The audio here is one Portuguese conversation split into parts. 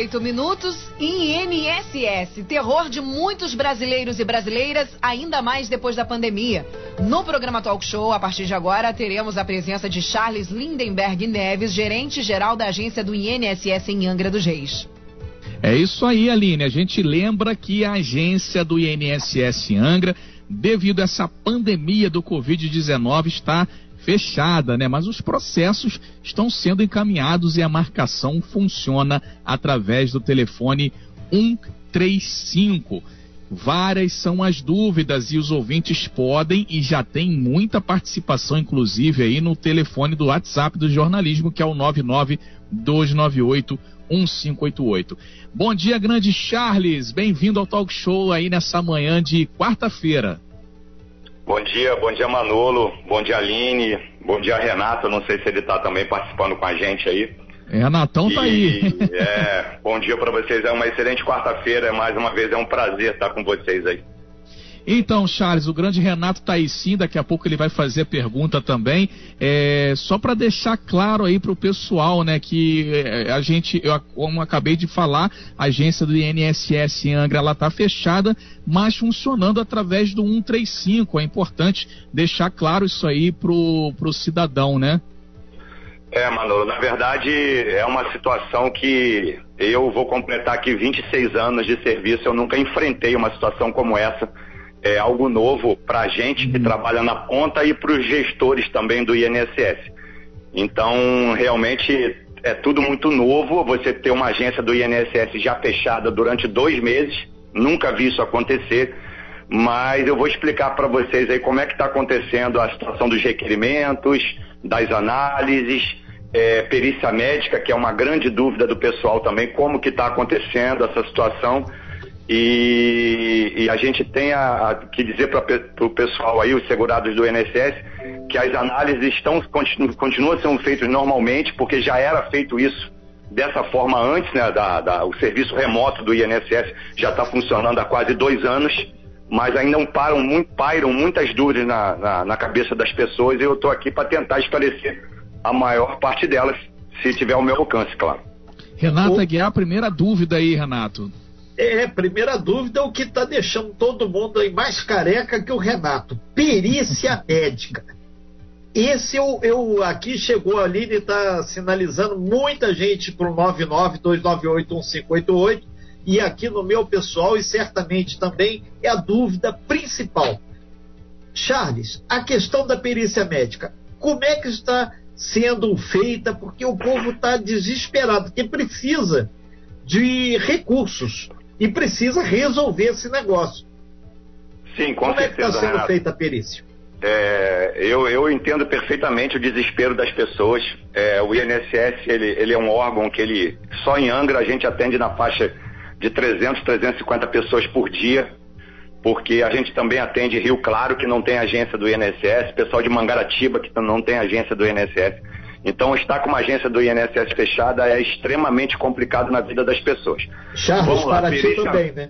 oito minutos. INSS, terror de muitos brasileiros e brasileiras, ainda mais depois da pandemia. No programa Talk Show, a partir de agora, teremos a presença de Charles Lindenberg Neves, gerente geral da agência do INSS em Angra dos Reis. É isso aí, Aline. A gente lembra que a agência do INSS Angra, devido a essa pandemia do Covid-19, está fechada, né? Mas os processos estão sendo encaminhados e a marcação funciona através do telefone 135. Várias são as dúvidas e os ouvintes podem e já tem muita participação, inclusive, aí no telefone do WhatsApp do jornalismo, que é o 99298 1588. Bom dia, grande Charles. Bem-vindo ao Talk Show aí nessa manhã de quarta-feira. Bom dia, bom dia Manolo, bom dia Aline, bom dia Renato, não sei se ele está também participando com a gente aí. É, Renatão e, tá aí. é, bom dia para vocês, é uma excelente quarta-feira, mais uma vez é um prazer estar com vocês aí. Então, Charles, o grande Renato está aí sim, daqui a pouco ele vai fazer a pergunta também. É, só para deixar claro aí para o pessoal, né, que é, a gente, eu como acabei de falar, a agência do INSS em Angra ela está fechada, mas funcionando através do 135. É importante deixar claro isso aí para o cidadão, né? É, Manolo, na verdade é uma situação que eu vou completar aqui 26 anos de serviço, eu nunca enfrentei uma situação como essa é algo novo para a gente que uhum. trabalha na ponta e para os gestores também do INSS. Então, realmente é tudo muito novo. Você ter uma agência do INSS já fechada durante dois meses, nunca vi isso acontecer. Mas eu vou explicar para vocês aí como é que está acontecendo a situação dos requerimentos, das análises, é, perícia médica, que é uma grande dúvida do pessoal também, como que está acontecendo essa situação e, e, a gente tem a, a que dizer para o pessoal aí, os segurados do INSS, que as análises estão, continu, continuam sendo feitas normalmente, porque já era feito isso dessa forma antes, né? Da, da o serviço remoto do INSS já está funcionando há quase dois anos, mas ainda param, muito, pairam muitas dúvidas na, na, na cabeça das pessoas e eu estou aqui para tentar esclarecer a maior parte delas, se tiver o meu alcance, claro. Renata Guiar, a primeira dúvida aí, Renato. É, primeira dúvida, o que está deixando todo mundo aí mais careca que o Renato. Perícia médica. Esse eu, eu aqui chegou ali e está sinalizando muita gente para o 992981588 e aqui no meu pessoal e certamente também é a dúvida principal. Charles, a questão da perícia médica, como é que está sendo feita? Porque o povo está desesperado, que precisa de recursos e precisa resolver esse negócio. Sim, com Como certeza. Como é que está sendo Renato. feita a perícia? É, eu, eu, entendo perfeitamente o desespero das pessoas. É, o INSS ele, ele, é um órgão que ele só em Angra a gente atende na faixa de 300, 350 pessoas por dia, porque a gente também atende Rio Claro que não tem agência do INSS, pessoal de Mangaratiba que não tem agência do INSS. Então, estar com uma agência do INSS fechada é extremamente complicado na vida das pessoas. Charles, lá, para ti também, né?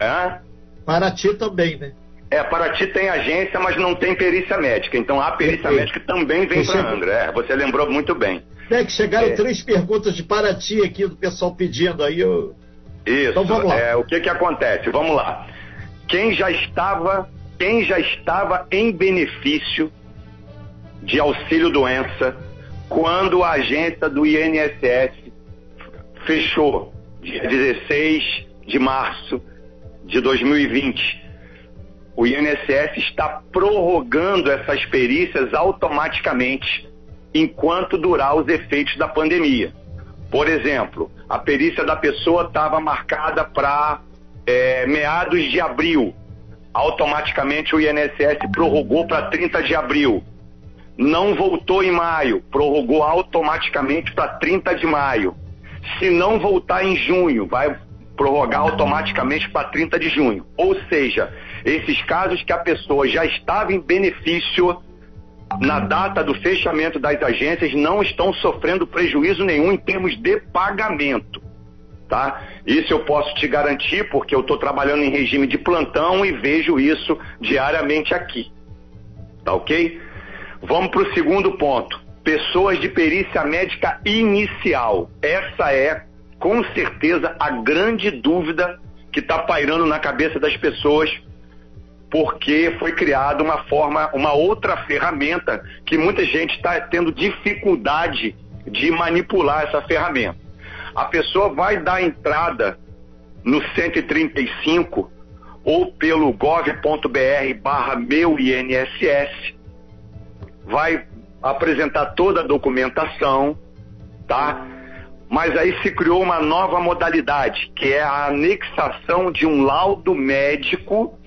É? Para ti também, né? É, Paraty tem agência, mas não tem perícia médica. Então a perícia Perfeito. médica também vem para Angra. É, você lembrou muito bem. É que chegaram é. três perguntas de Paraty aqui do pessoal pedindo aí. Eu... Isso. Então vamos lá. É, o que que acontece? Vamos lá. Quem já estava, quem já estava em benefício de auxílio doença quando a agência do INSS fechou, dia 16 de março de 2020. O INSS está prorrogando essas perícias automaticamente enquanto durar os efeitos da pandemia. Por exemplo, a perícia da pessoa estava marcada para é, meados de abril. Automaticamente o INSS prorrogou para 30 de abril não voltou em maio, prorrogou automaticamente para 30 de maio. Se não voltar em junho, vai prorrogar automaticamente para 30 de junho. Ou seja, esses casos que a pessoa já estava em benefício na data do fechamento das agências não estão sofrendo prejuízo nenhum em termos de pagamento. Tá? Isso eu posso te garantir porque eu estou trabalhando em regime de plantão e vejo isso diariamente aqui. Tá ok? Vamos para o segundo ponto. Pessoas de perícia médica inicial. Essa é com certeza, a grande dúvida que está pairando na cabeça das pessoas, porque foi criada uma forma, uma outra ferramenta que muita gente está tendo dificuldade de manipular essa ferramenta. A pessoa vai dar entrada no 135 ou pelo gov.br barra meu INSS, vai apresentar toda a documentação, tá? Mas aí se criou uma nova modalidade, que é a anexação de um laudo médico,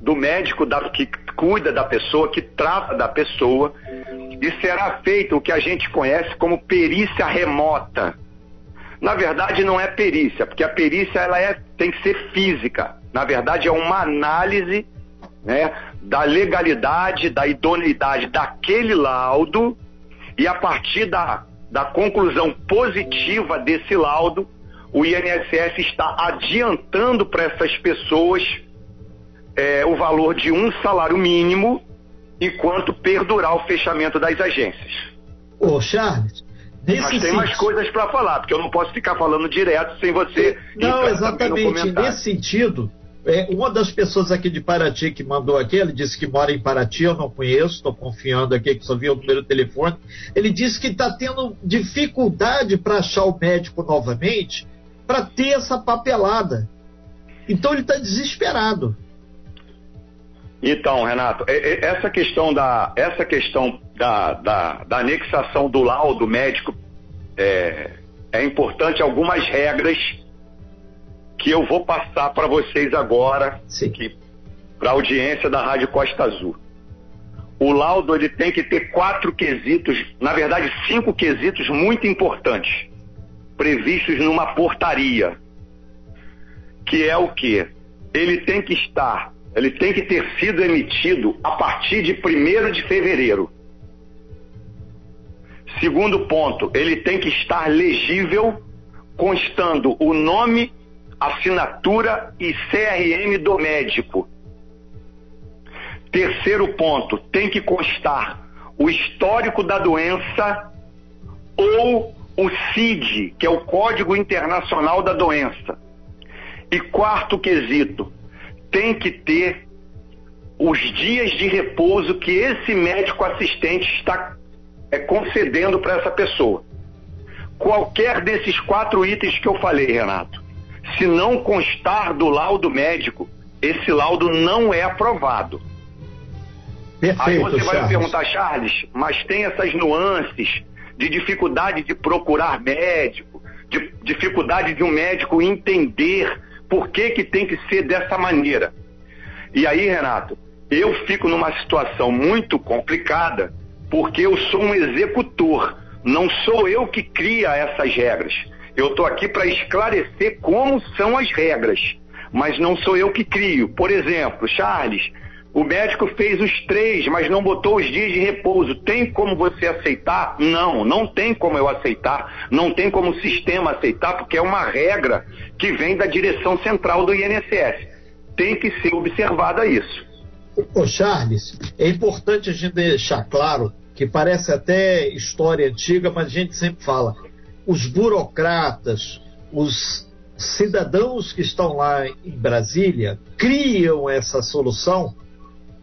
do médico da, que cuida da pessoa, que trata da pessoa, e será feito o que a gente conhece como perícia remota. Na verdade, não é perícia, porque a perícia ela é, tem que ser física. Na verdade, é uma análise né, da legalidade, da idoneidade daquele laudo, e a partir da da conclusão positiva desse laudo, o INSS está adiantando para essas pessoas é, o valor de um salário mínimo enquanto perdurar o fechamento das agências. Ô, Charles, Nesse Mas tem sentido... mais coisas para falar, porque eu não posso ficar falando direto sem você. Não, exatamente. Nesse sentido, é, uma das pessoas aqui de Paraty que mandou aqui, ele disse que mora em Paraty, eu não conheço, estou confiando aqui que só vi o número do telefone. Ele disse que está tendo dificuldade para achar o médico novamente para ter essa papelada. Então ele está desesperado. Então, Renato, essa questão da, essa questão da, da, da anexação do laudo médico é, é importante algumas regras que eu vou passar para vocês agora, para a audiência da Rádio Costa Azul. O laudo ele tem que ter quatro quesitos, na verdade cinco quesitos muito importantes, previstos numa portaria, que é o que? Ele tem que estar, ele tem que ter sido emitido a partir de 1 de fevereiro. Segundo ponto, ele tem que estar legível, constando o nome assinatura e CRM do médico. Terceiro ponto, tem que constar o histórico da doença ou o CID, que é o Código Internacional da Doença. E quarto quesito, tem que ter os dias de repouso que esse médico assistente está é, concedendo para essa pessoa. Qualquer desses quatro itens que eu falei, Renato, se não constar do laudo médico, esse laudo não é aprovado. Perfeito, Aí você vai me perguntar, Charles, mas tem essas nuances de dificuldade de procurar médico, de dificuldade de um médico entender por que, que tem que ser dessa maneira. E aí, Renato, eu fico numa situação muito complicada porque eu sou um executor, não sou eu que cria essas regras. Eu estou aqui para esclarecer como são as regras, mas não sou eu que crio. Por exemplo, Charles, o médico fez os três, mas não botou os dias de repouso. Tem como você aceitar? Não, não tem como eu aceitar. Não tem como o sistema aceitar, porque é uma regra que vem da direção central do INSS. Tem que ser observada isso. Ô Charles, é importante a gente deixar claro que parece até história antiga, mas a gente sempre fala os burocratas, os cidadãos que estão lá em Brasília criam essa solução,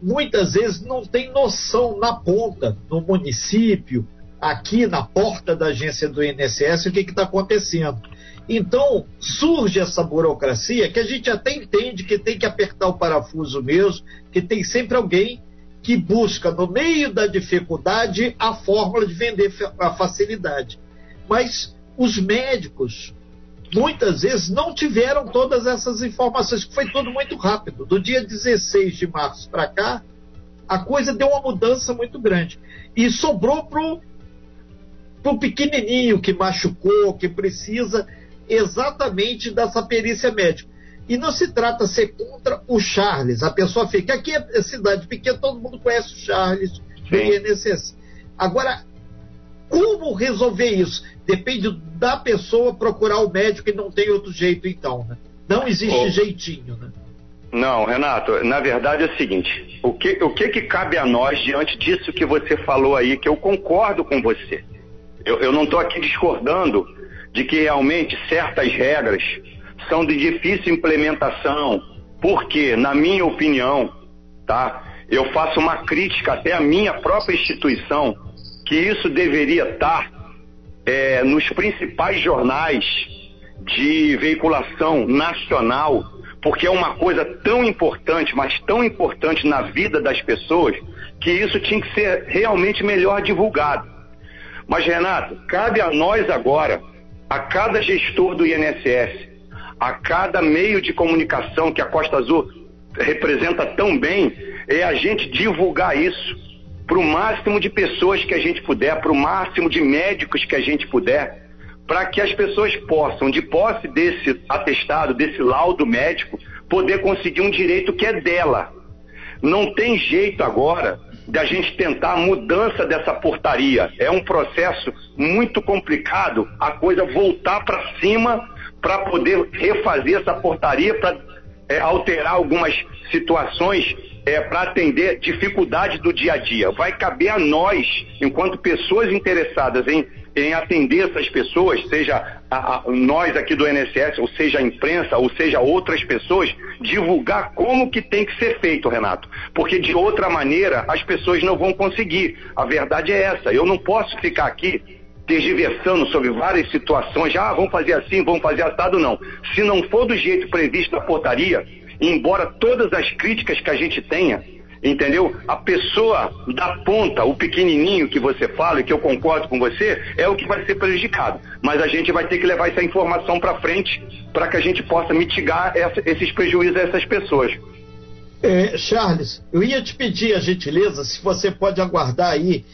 muitas vezes não tem noção na ponta, no município, aqui na porta da agência do INSS, o que está acontecendo. Então, surge essa burocracia que a gente até entende que tem que apertar o parafuso mesmo, que tem sempre alguém que busca, no meio da dificuldade, a fórmula de vender a facilidade. Mas os médicos muitas vezes não tiveram todas essas informações, que foi tudo muito rápido. Do dia 16 de março para cá, a coisa deu uma mudança muito grande. E sobrou pro pro pequenininho que machucou, que precisa exatamente dessa perícia médica. E não se trata ser contra o Charles. A pessoa fica aqui é cidade pequena, todo mundo conhece o Charles do INSS. Agora, como resolver isso? Depende da pessoa procurar o médico e não tem outro jeito, então, né? Não existe oh. jeitinho, né? Não, Renato, na verdade é o seguinte: o que, o que que cabe a nós diante disso que você falou aí, que eu concordo com você. Eu, eu não estou aqui discordando de que realmente certas regras são de difícil implementação, porque, na minha opinião, tá? Eu faço uma crítica até à minha própria instituição, que isso deveria estar é, nos principais jornais de veiculação nacional, porque é uma coisa tão importante, mas tão importante na vida das pessoas, que isso tinha que ser realmente melhor divulgado. Mas, Renato, cabe a nós agora, a cada gestor do INSS, a cada meio de comunicação que a Costa Azul representa tão bem, é a gente divulgar isso para o máximo de pessoas que a gente puder, para o máximo de médicos que a gente puder, para que as pessoas possam, de posse desse atestado, desse laudo médico, poder conseguir um direito que é dela. Não tem jeito agora da gente tentar a mudança dessa portaria. É um processo muito complicado a coisa voltar para cima para poder refazer essa portaria, para é, alterar algumas situações é, para atender dificuldades do dia a dia. Vai caber a nós, enquanto pessoas interessadas em, em atender essas pessoas, seja a, a, nós aqui do INSS, ou seja a imprensa, ou seja outras pessoas, divulgar como que tem que ser feito, Renato. Porque de outra maneira as pessoas não vão conseguir. A verdade é essa. Eu não posso ficar aqui tergiversando sobre várias situações, ah, vamos fazer assim, vamos fazer assado, não. Se não for do jeito previsto na portaria, embora todas as críticas que a gente tenha, entendeu? A pessoa da ponta, o pequenininho que você fala e que eu concordo com você, é o que vai ser prejudicado. Mas a gente vai ter que levar essa informação para frente para que a gente possa mitigar essa, esses prejuízos a essas pessoas. É, Charles, eu ia te pedir a gentileza se você pode aguardar aí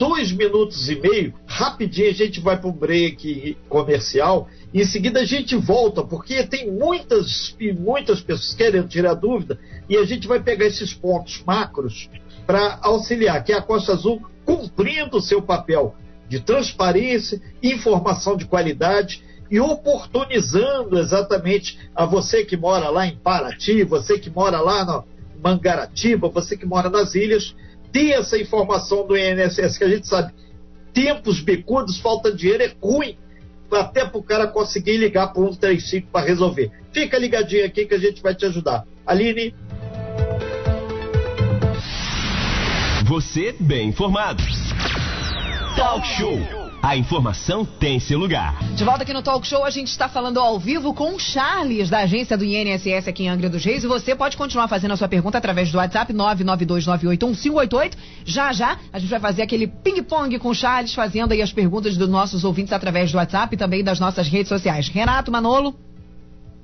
dois minutos e meio, rapidinho a gente vai para o break comercial. E em seguida a gente volta, porque tem muitas e muitas pessoas querendo tirar dúvida e a gente vai pegar esses pontos macros para auxiliar, que é a Costa Azul cumprindo o seu papel de transparência, informação de qualidade e oportunizando exatamente a você que mora lá em Paraty, você que mora lá no Mangaratiba, você que mora nas ilhas, ter essa informação do INSS, que a gente sabe, tempos bicudos, falta de dinheiro, é ruim até para o cara conseguir ligar para o 135 para resolver. Fica ligadinho aqui que a gente vai te ajudar. Aline. Você bem informado. Talk Show. A informação tem seu lugar. De volta aqui no Talk Show, a gente está falando ao vivo com o Charles, da agência do INSS aqui em Angra dos Reis. E você pode continuar fazendo a sua pergunta através do WhatsApp 992981588. Já já, a gente vai fazer aquele ping-pong com o Charles, fazendo aí as perguntas dos nossos ouvintes através do WhatsApp e também das nossas redes sociais. Renato Manolo.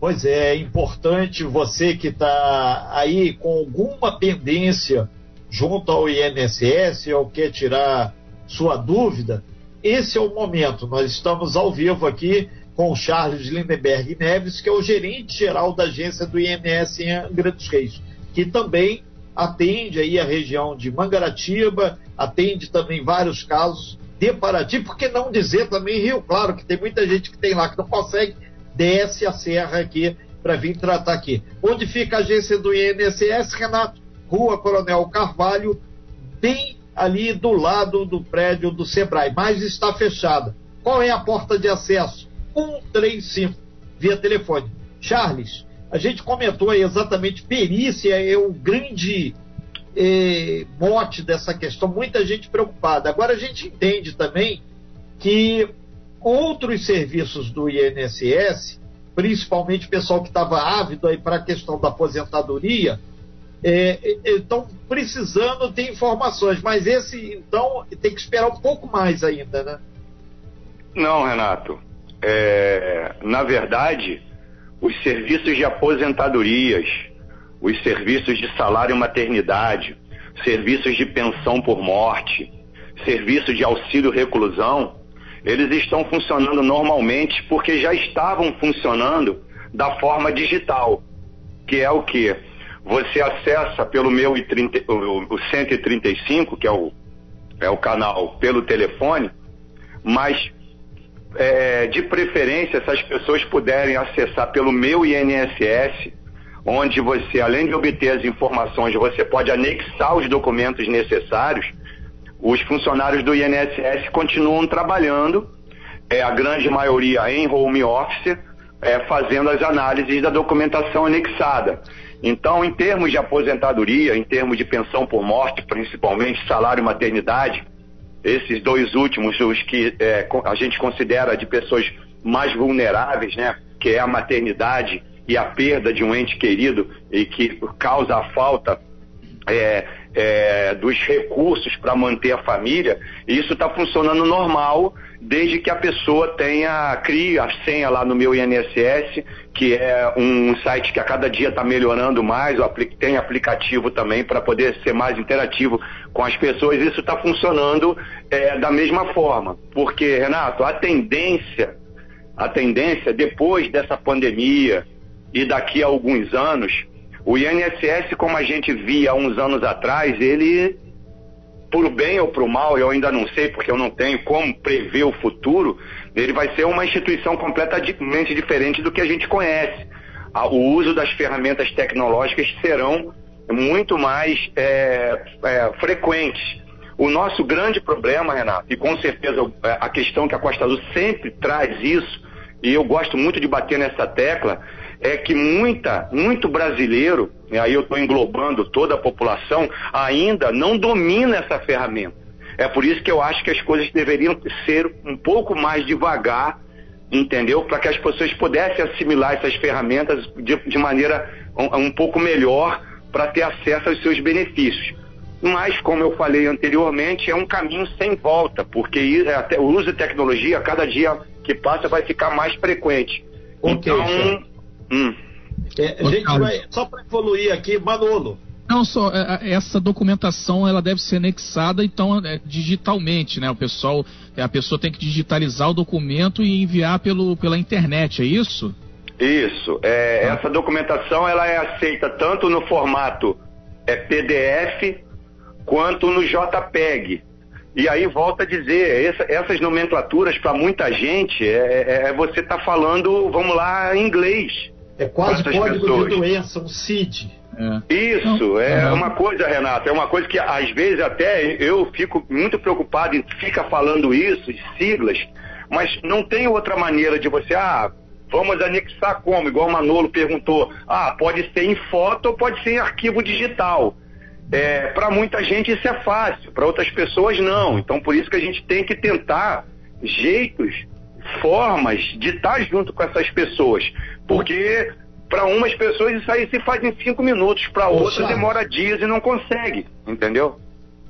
Pois é, é importante você que está aí com alguma pendência junto ao INSS ou quer tirar sua dúvida, esse é o momento. Nós estamos ao vivo aqui com o Charles Lindenberg Neves, que é o gerente geral da agência do INS em Angra dos Reis, que também atende aí a região de Mangaratiba, atende também vários casos de Paraty, por que não dizer também Rio Claro, que tem muita gente que tem lá que não consegue, desce a serra aqui para vir tratar aqui. Onde fica a agência do INSS, Renato? Rua Coronel Carvalho, bem ali do lado do prédio do Sebrae, mas está fechada. Qual é a porta de acesso? 135, via telefone. Charles, a gente comentou aí exatamente perícia é o grande eh, mote dessa questão, muita gente preocupada. Agora a gente entende também que outros serviços do INSS, principalmente o pessoal que estava ávido aí para a questão da aposentadoria, é, é, precisando ter informações, mas esse, então, tem que esperar um pouco mais ainda, né? Não, Renato. É, na verdade, os serviços de aposentadorias, os serviços de salário e maternidade, serviços de pensão por morte, serviços de auxílio reclusão, eles estão funcionando normalmente porque já estavam funcionando da forma digital, que é o que? Você acessa pelo meu 30, o, o 135, que é o, é o canal, pelo telefone, mas é, de preferência, se as pessoas puderem acessar pelo meu INSS, onde você, além de obter as informações, você pode anexar os documentos necessários, os funcionários do INSS continuam trabalhando é, a grande maioria em home office, é, fazendo as análises da documentação anexada. Então, em termos de aposentadoria, em termos de pensão por morte, principalmente salário e maternidade, esses dois últimos, os que é, a gente considera de pessoas mais vulneráveis, né, que é a maternidade e a perda de um ente querido e que causa a falta é, é, dos recursos para manter a família, isso está funcionando normal desde que a pessoa tenha, crie a senha lá no meu INSS, que é um site que a cada dia está melhorando mais, tem aplicativo também para poder ser mais interativo com as pessoas, isso está funcionando é, da mesma forma. Porque, Renato, a tendência, a tendência depois dessa pandemia e daqui a alguns anos, o INSS, como a gente via uns anos atrás, ele por bem ou por mal, eu ainda não sei, porque eu não tenho como prever o futuro, ele vai ser uma instituição completamente diferente do que a gente conhece. O uso das ferramentas tecnológicas serão muito mais é, é, frequentes. O nosso grande problema, Renato, e com certeza é, a questão que a Costa Azul sempre traz isso, e eu gosto muito de bater nessa tecla, é que muita, muito brasileiro, e aí eu estou englobando toda a população, ainda não domina essa ferramenta. É por isso que eu acho que as coisas deveriam ser um pouco mais devagar, entendeu? Para que as pessoas pudessem assimilar essas ferramentas de, de maneira um, um pouco melhor para ter acesso aos seus benefícios. Mas, como eu falei anteriormente, é um caminho sem volta, porque o uso de tecnologia, cada dia que passa, vai ficar mais frequente. Okay, então, Hum. É, a gente vai, só para evoluir aqui, Manolo. Não, só é, é, essa documentação ela deve ser anexada então é, digitalmente, né? O pessoal, é, a pessoa tem que digitalizar o documento e enviar pelo, pela internet, é isso? Isso. É, ah. Essa documentação ela é aceita tanto no formato é, PDF quanto no JPEG. E aí volta a dizer, essa, essas nomenclaturas para muita gente é, é você tá falando, vamos lá, em inglês. É quase código pessoas. de doença, um CID. É. Isso, é uma coisa, Renato, é uma coisa que às vezes até eu fico muito preocupado em ficar falando isso, siglas, mas não tem outra maneira de você, ah, vamos anexar como? Igual o Manolo perguntou, ah, pode ser em foto ou pode ser em arquivo digital. É, para muita gente isso é fácil, para outras pessoas não. Então por isso que a gente tem que tentar jeitos, formas de estar junto com essas pessoas. Porque para umas pessoas isso aí se faz em cinco minutos, para outras demora dias e não consegue, entendeu?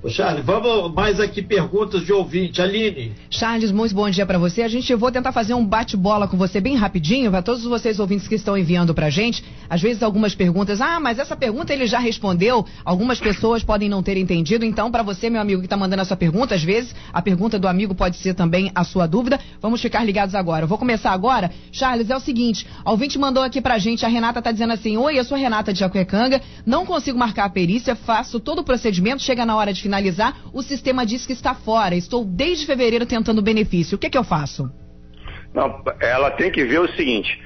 Charles, vamos mais aqui perguntas de ouvinte. Aline. Charles, muito bom dia para você. A gente vou tentar fazer um bate-bola com você bem rapidinho, para todos vocês ouvintes que estão enviando pra gente. Às vezes algumas perguntas, ah, mas essa pergunta ele já respondeu. Algumas pessoas podem não ter entendido. Então, para você, meu amigo que está mandando a sua pergunta, às vezes a pergunta do amigo pode ser também a sua dúvida. Vamos ficar ligados agora. Vou começar agora. Charles, é o seguinte, a ouvinte mandou aqui pra gente, a Renata tá dizendo assim: "Oi, eu sou a Renata de Jacuecanga, não consigo marcar a perícia, faço todo o procedimento, chega na hora de finalizar, o sistema diz que está fora. Estou desde fevereiro tentando benefício. O que, é que eu faço? Não, ela tem que ver o seguinte.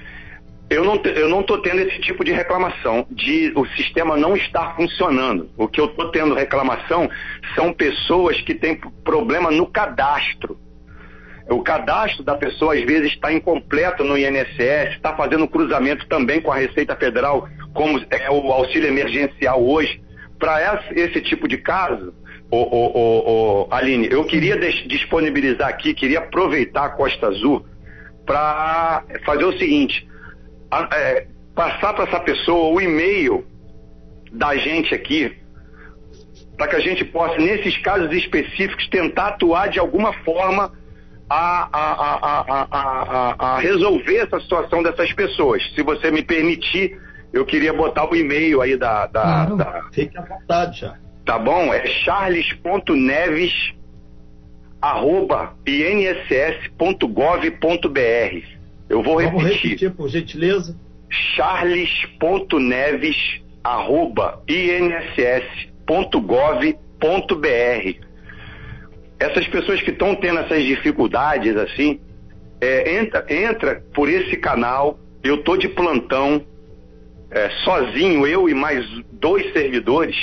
Eu não, eu não estou tendo esse tipo de reclamação de o sistema não estar funcionando. O que eu estou tendo reclamação são pessoas que têm problema no cadastro. O cadastro da pessoa às vezes está incompleto no INSS, está fazendo cruzamento também com a Receita Federal, como é o auxílio emergencial hoje. Para esse tipo de caso, Ô, ô, ô, Aline, eu queria disponibilizar aqui, queria aproveitar a Costa Azul para fazer o seguinte: a, é, passar para essa pessoa o e-mail da gente aqui, para que a gente possa, nesses casos específicos, tentar atuar de alguma forma a, a, a, a, resolver essa situação dessas pessoas. Se você me permitir, eu queria botar o e-mail aí da. da, claro, da... Fique à vontade já tá bom? É charles.neves arroba inss.gov.br. Eu vou Vamos repetir. repetir, por gentileza. charles.neves arroba inss.gov.br. Essas pessoas que estão tendo essas dificuldades assim, é, entra, entra por esse canal. Eu tô de plantão, é, sozinho, eu e mais dois servidores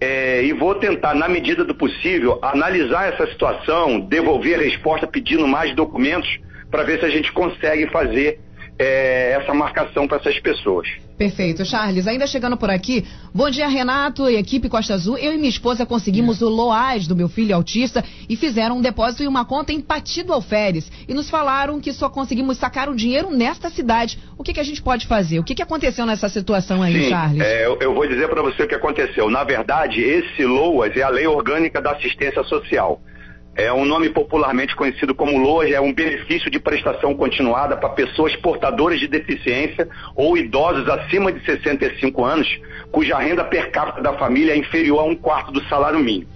é, e vou tentar, na medida do possível, analisar essa situação, devolver a resposta pedindo mais documentos para ver se a gente consegue fazer é, essa marcação para essas pessoas. Perfeito. Charles, ainda chegando por aqui. Bom dia, Renato e equipe Costa Azul. Eu e minha esposa conseguimos o LOAS do meu filho autista e fizeram um depósito em uma conta em Patido Alferes. E nos falaram que só conseguimos sacar o dinheiro nesta cidade. O que, que a gente pode fazer? O que, que aconteceu nessa situação aí, Sim, Charles? É, eu, eu vou dizer para você o que aconteceu. Na verdade, esse LOAS é a Lei Orgânica da Assistência Social é um nome popularmente conhecido como LOAS, é um benefício de prestação continuada para pessoas portadoras de deficiência ou idosos acima de 65 anos, cuja renda per capita da família é inferior a um quarto do salário mínimo.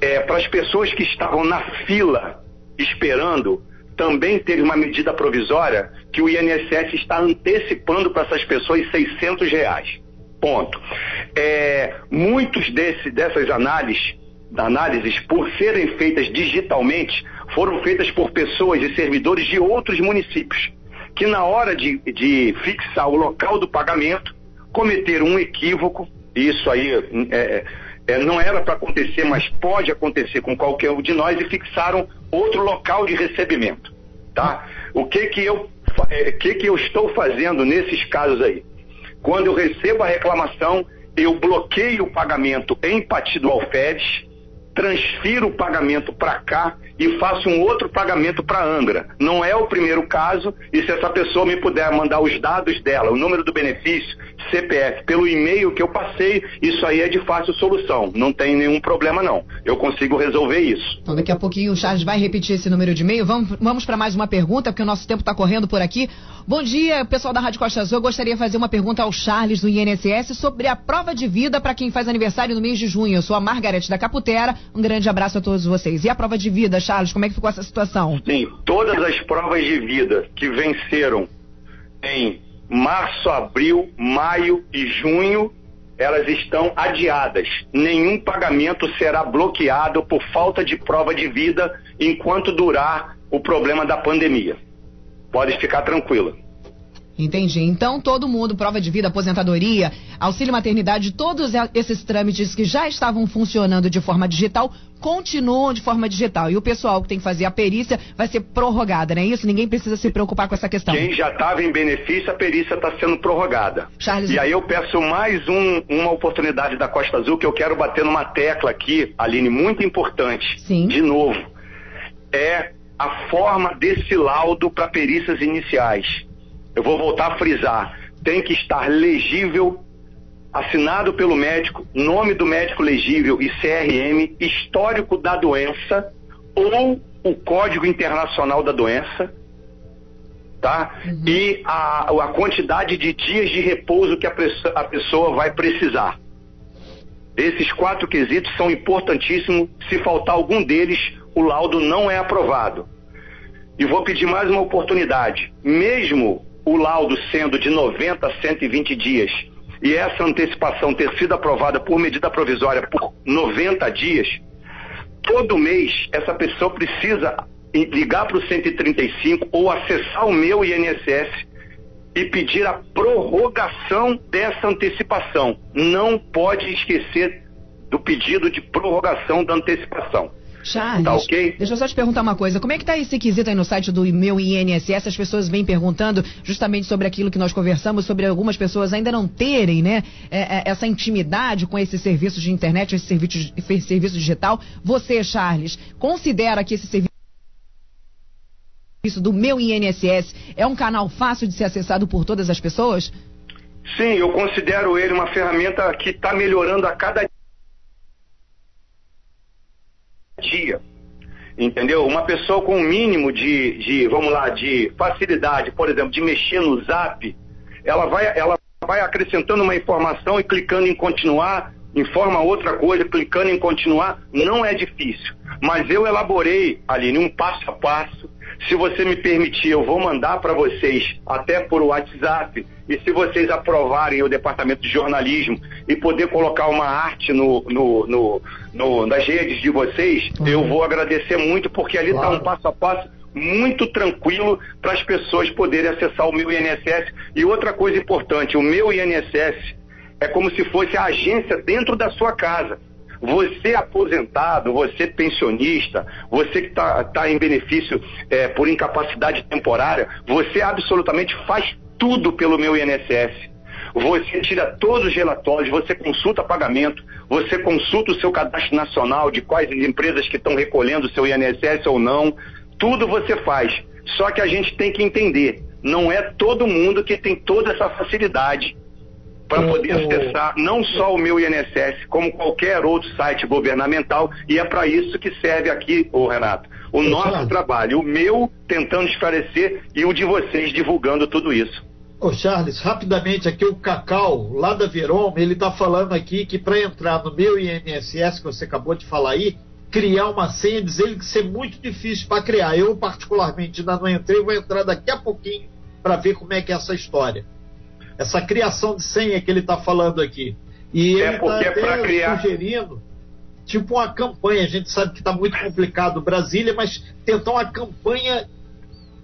É, para as pessoas que estavam na fila esperando, também teve uma medida provisória que o INSS está antecipando para essas pessoas 600 reais. Ponto. É, muitos desse, dessas análises análises, por serem feitas digitalmente, foram feitas por pessoas e servidores de outros municípios, que na hora de, de fixar o local do pagamento, cometeram um equívoco, isso aí é, é, não era para acontecer, mas pode acontecer com qualquer um de nós, e fixaram outro local de recebimento. Tá? O que que eu, é, que que eu estou fazendo nesses casos aí? Quando eu recebo a reclamação, eu bloqueio o pagamento em Partido Alferes, transfiro o pagamento para cá e faço um outro pagamento para Angra. Não é o primeiro caso e se essa pessoa me puder mandar os dados dela, o número do benefício, CPF, pelo e-mail que eu passei, isso aí é de fácil solução. Não tem nenhum problema não. Eu consigo resolver isso. Então daqui a pouquinho o Charles vai repetir esse número de e-mail. Vamos, vamos para mais uma pergunta, porque o nosso tempo está correndo por aqui. Bom dia, pessoal da Rádio Costa Azul. Eu gostaria de fazer uma pergunta ao Charles do INSS sobre a prova de vida para quem faz aniversário no mês de junho. Eu sou a Margarete da Caputera. Um grande abraço a todos vocês. E a prova de vida, Charles, como é que ficou essa situação? Sim, todas as provas de vida que venceram em março, abril, maio e junho, elas estão adiadas. Nenhum pagamento será bloqueado por falta de prova de vida enquanto durar o problema da pandemia. Pode ficar tranquila. Entendi. Então, todo mundo, prova de vida, aposentadoria, auxílio maternidade, todos esses trâmites que já estavam funcionando de forma digital, continuam de forma digital. E o pessoal que tem que fazer a perícia vai ser prorrogada, não é isso? Ninguém precisa se preocupar com essa questão. Quem já estava em benefício, a perícia está sendo prorrogada. Charles... E aí eu peço mais um, uma oportunidade da Costa Azul, que eu quero bater numa tecla aqui, Aline, muito importante. Sim. De novo. É a forma desse laudo para perícias iniciais eu vou voltar a frisar, tem que estar legível, assinado pelo médico, nome do médico legível e CRM, histórico da doença ou o código internacional da doença, tá? Uhum. E a, a quantidade de dias de repouso que a, a pessoa vai precisar. Esses quatro quesitos são importantíssimos. Se faltar algum deles, o laudo não é aprovado. E vou pedir mais uma oportunidade. Mesmo o laudo sendo de 90 a 120 dias e essa antecipação ter sido aprovada por medida provisória por 90 dias, todo mês essa pessoa precisa ligar para o 135 ou acessar o meu INSS e pedir a prorrogação dessa antecipação. Não pode esquecer do pedido de prorrogação da antecipação. Charles, tá okay? deixa eu só te perguntar uma coisa. Como é que está esse quesito aí no site do meu INSS? As pessoas vêm perguntando justamente sobre aquilo que nós conversamos, sobre algumas pessoas ainda não terem, né, é, é, essa intimidade com esse serviço de internet, esse serviço, esse serviço digital. Você, Charles, considera que esse serviço do meu INSS é um canal fácil de ser acessado por todas as pessoas? Sim, eu considero ele uma ferramenta que está melhorando a cada dia. Entendeu? Uma pessoa com um mínimo de, de, vamos lá, de facilidade, por exemplo, de mexer no zap, ela vai, ela vai acrescentando uma informação e clicando em continuar, informa outra coisa, clicando em continuar, não é difícil. Mas eu elaborei, Aline, um passo a passo. Se você me permitir, eu vou mandar para vocês até por WhatsApp. E se vocês aprovarem o departamento de jornalismo e poder colocar uma arte no, no, no, no nas redes de vocês, uhum. eu vou agradecer muito, porque ali está claro. um passo a passo muito tranquilo para as pessoas poderem acessar o meu INSS. E outra coisa importante, o meu INSS é como se fosse a agência dentro da sua casa. Você aposentado, você pensionista, você que está tá em benefício é, por incapacidade temporária, você absolutamente faz tudo pelo meu INSS. Você tira todos os relatórios, você consulta pagamento, você consulta o seu cadastro nacional de quais empresas que estão recolhendo o seu INSS ou não. Tudo você faz. Só que a gente tem que entender, não é todo mundo que tem toda essa facilidade para poder acessar não só o meu INSS, como qualquer outro site governamental, e é para isso que serve aqui, ô Renato, o nosso trabalho, o meu tentando esclarecer e o de vocês divulgando tudo isso. Ô Charles, rapidamente aqui o Cacau, lá da Verom, ele está falando aqui que para entrar no meu INSS, que você acabou de falar aí, criar uma senha, diz ele que ser muito difícil para criar. Eu, particularmente, ainda não entrei, vou entrar daqui a pouquinho para ver como é que é essa história essa criação de senha que ele está falando aqui. E é ele está é criar... sugerindo tipo uma campanha. A gente sabe que está muito complicado Brasília, mas tentar uma campanha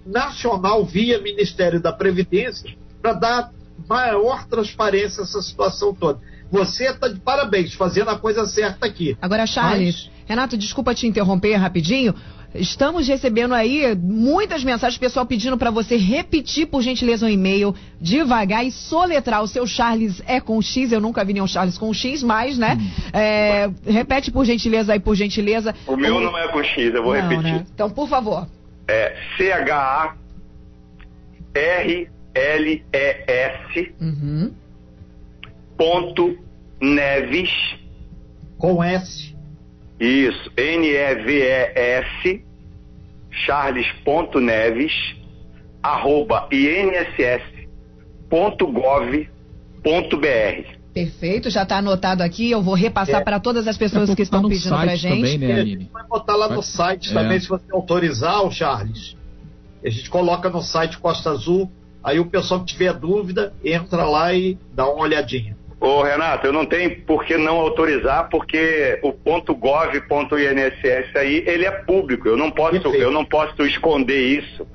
nacional via Ministério da Previdência para dar maior transparência a essa situação toda. Você está de parabéns, fazendo a coisa certa aqui. Agora, Charles, mas... Renato, desculpa te interromper rapidinho. Estamos recebendo aí muitas mensagens, pessoal pedindo para você repetir, por gentileza, o um e-mail devagar e soletrar. O seu Charles é com X, eu nunca vi nenhum Charles com X, mas, né? Hum. É, repete, por gentileza, aí, por gentileza. O meu não é com X, eu vou não, repetir. Né? Então, por favor. É C-H-A-R-L-E-S uhum. ponto Neves com S isso, N-E-V-E-S, charles.neves, arroba inss.gov.br. Perfeito, já está anotado aqui. Eu vou repassar é. para todas as pessoas que estão pedindo para a gente. Também, né, Aline? vai botar lá no site é. também, se você autorizar, o Charles. A gente coloca no site Costa Azul. Aí o pessoal que tiver dúvida, entra lá e dá uma olhadinha. Ô Renato, eu não tenho por que não autorizar, porque o ponto .gov.inss aí, ele é público, eu não posso, eu não posso esconder isso.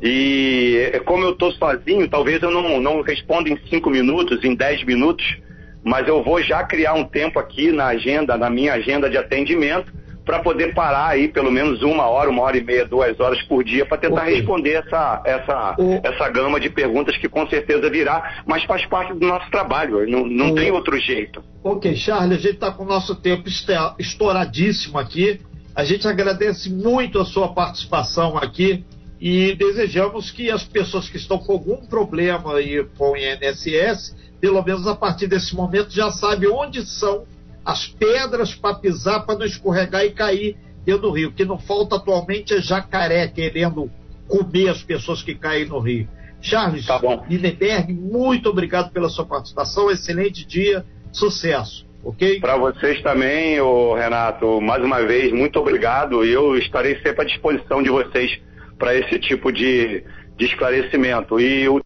E como eu estou sozinho, talvez eu não, não responda em cinco minutos, em dez minutos, mas eu vou já criar um tempo aqui na agenda, na minha agenda de atendimento, para poder parar aí pelo menos uma hora, uma hora e meia, duas horas por dia para tentar okay. responder essa, essa, o... essa gama de perguntas que com certeza virá, mas faz parte do nosso trabalho, não, não o... tem outro jeito. Ok, Charles, a gente está com o nosso tempo estouradíssimo aqui. A gente agradece muito a sua participação aqui e desejamos que as pessoas que estão com algum problema aí com o INSS, pelo menos a partir desse momento, já sabem onde são as pedras para pisar, para não escorregar e cair dentro do rio. O que não falta atualmente é jacaré querendo comer as pessoas que caem no rio. Charles tá Lindenberg, muito obrigado pela sua participação, excelente dia, sucesso. Ok? Para vocês também, ô Renato, mais uma vez, muito obrigado. E eu estarei sempre à disposição de vocês para esse tipo de, de esclarecimento. E o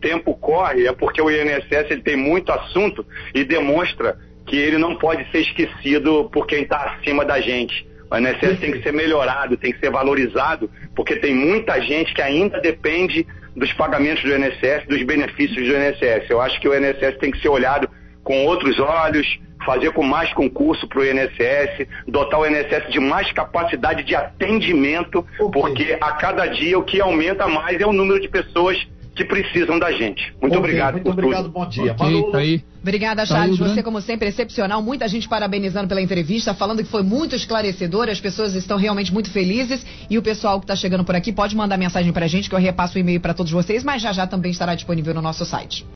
tempo corre, é porque o INSS ele tem muito assunto e demonstra que ele não pode ser esquecido por quem está acima da gente. O INSS tem que ser melhorado, tem que ser valorizado, porque tem muita gente que ainda depende dos pagamentos do INSS, dos benefícios do INSS. Eu acho que o INSS tem que ser olhado com outros olhos, fazer com mais concurso para o INSS, dotar o INSS de mais capacidade de atendimento, okay. porque a cada dia o que aumenta mais é o número de pessoas que precisam da gente. Muito okay, obrigado muito obrigado, tudo. bom dia. Okay, tá aí. Obrigada, Charles. Você, como sempre, excepcional. Muita gente parabenizando pela entrevista, falando que foi muito esclarecedora. As pessoas estão realmente muito felizes. E o pessoal que está chegando por aqui pode mandar mensagem para a gente, que eu repasso o e-mail para todos vocês, mas já já também estará disponível no nosso site.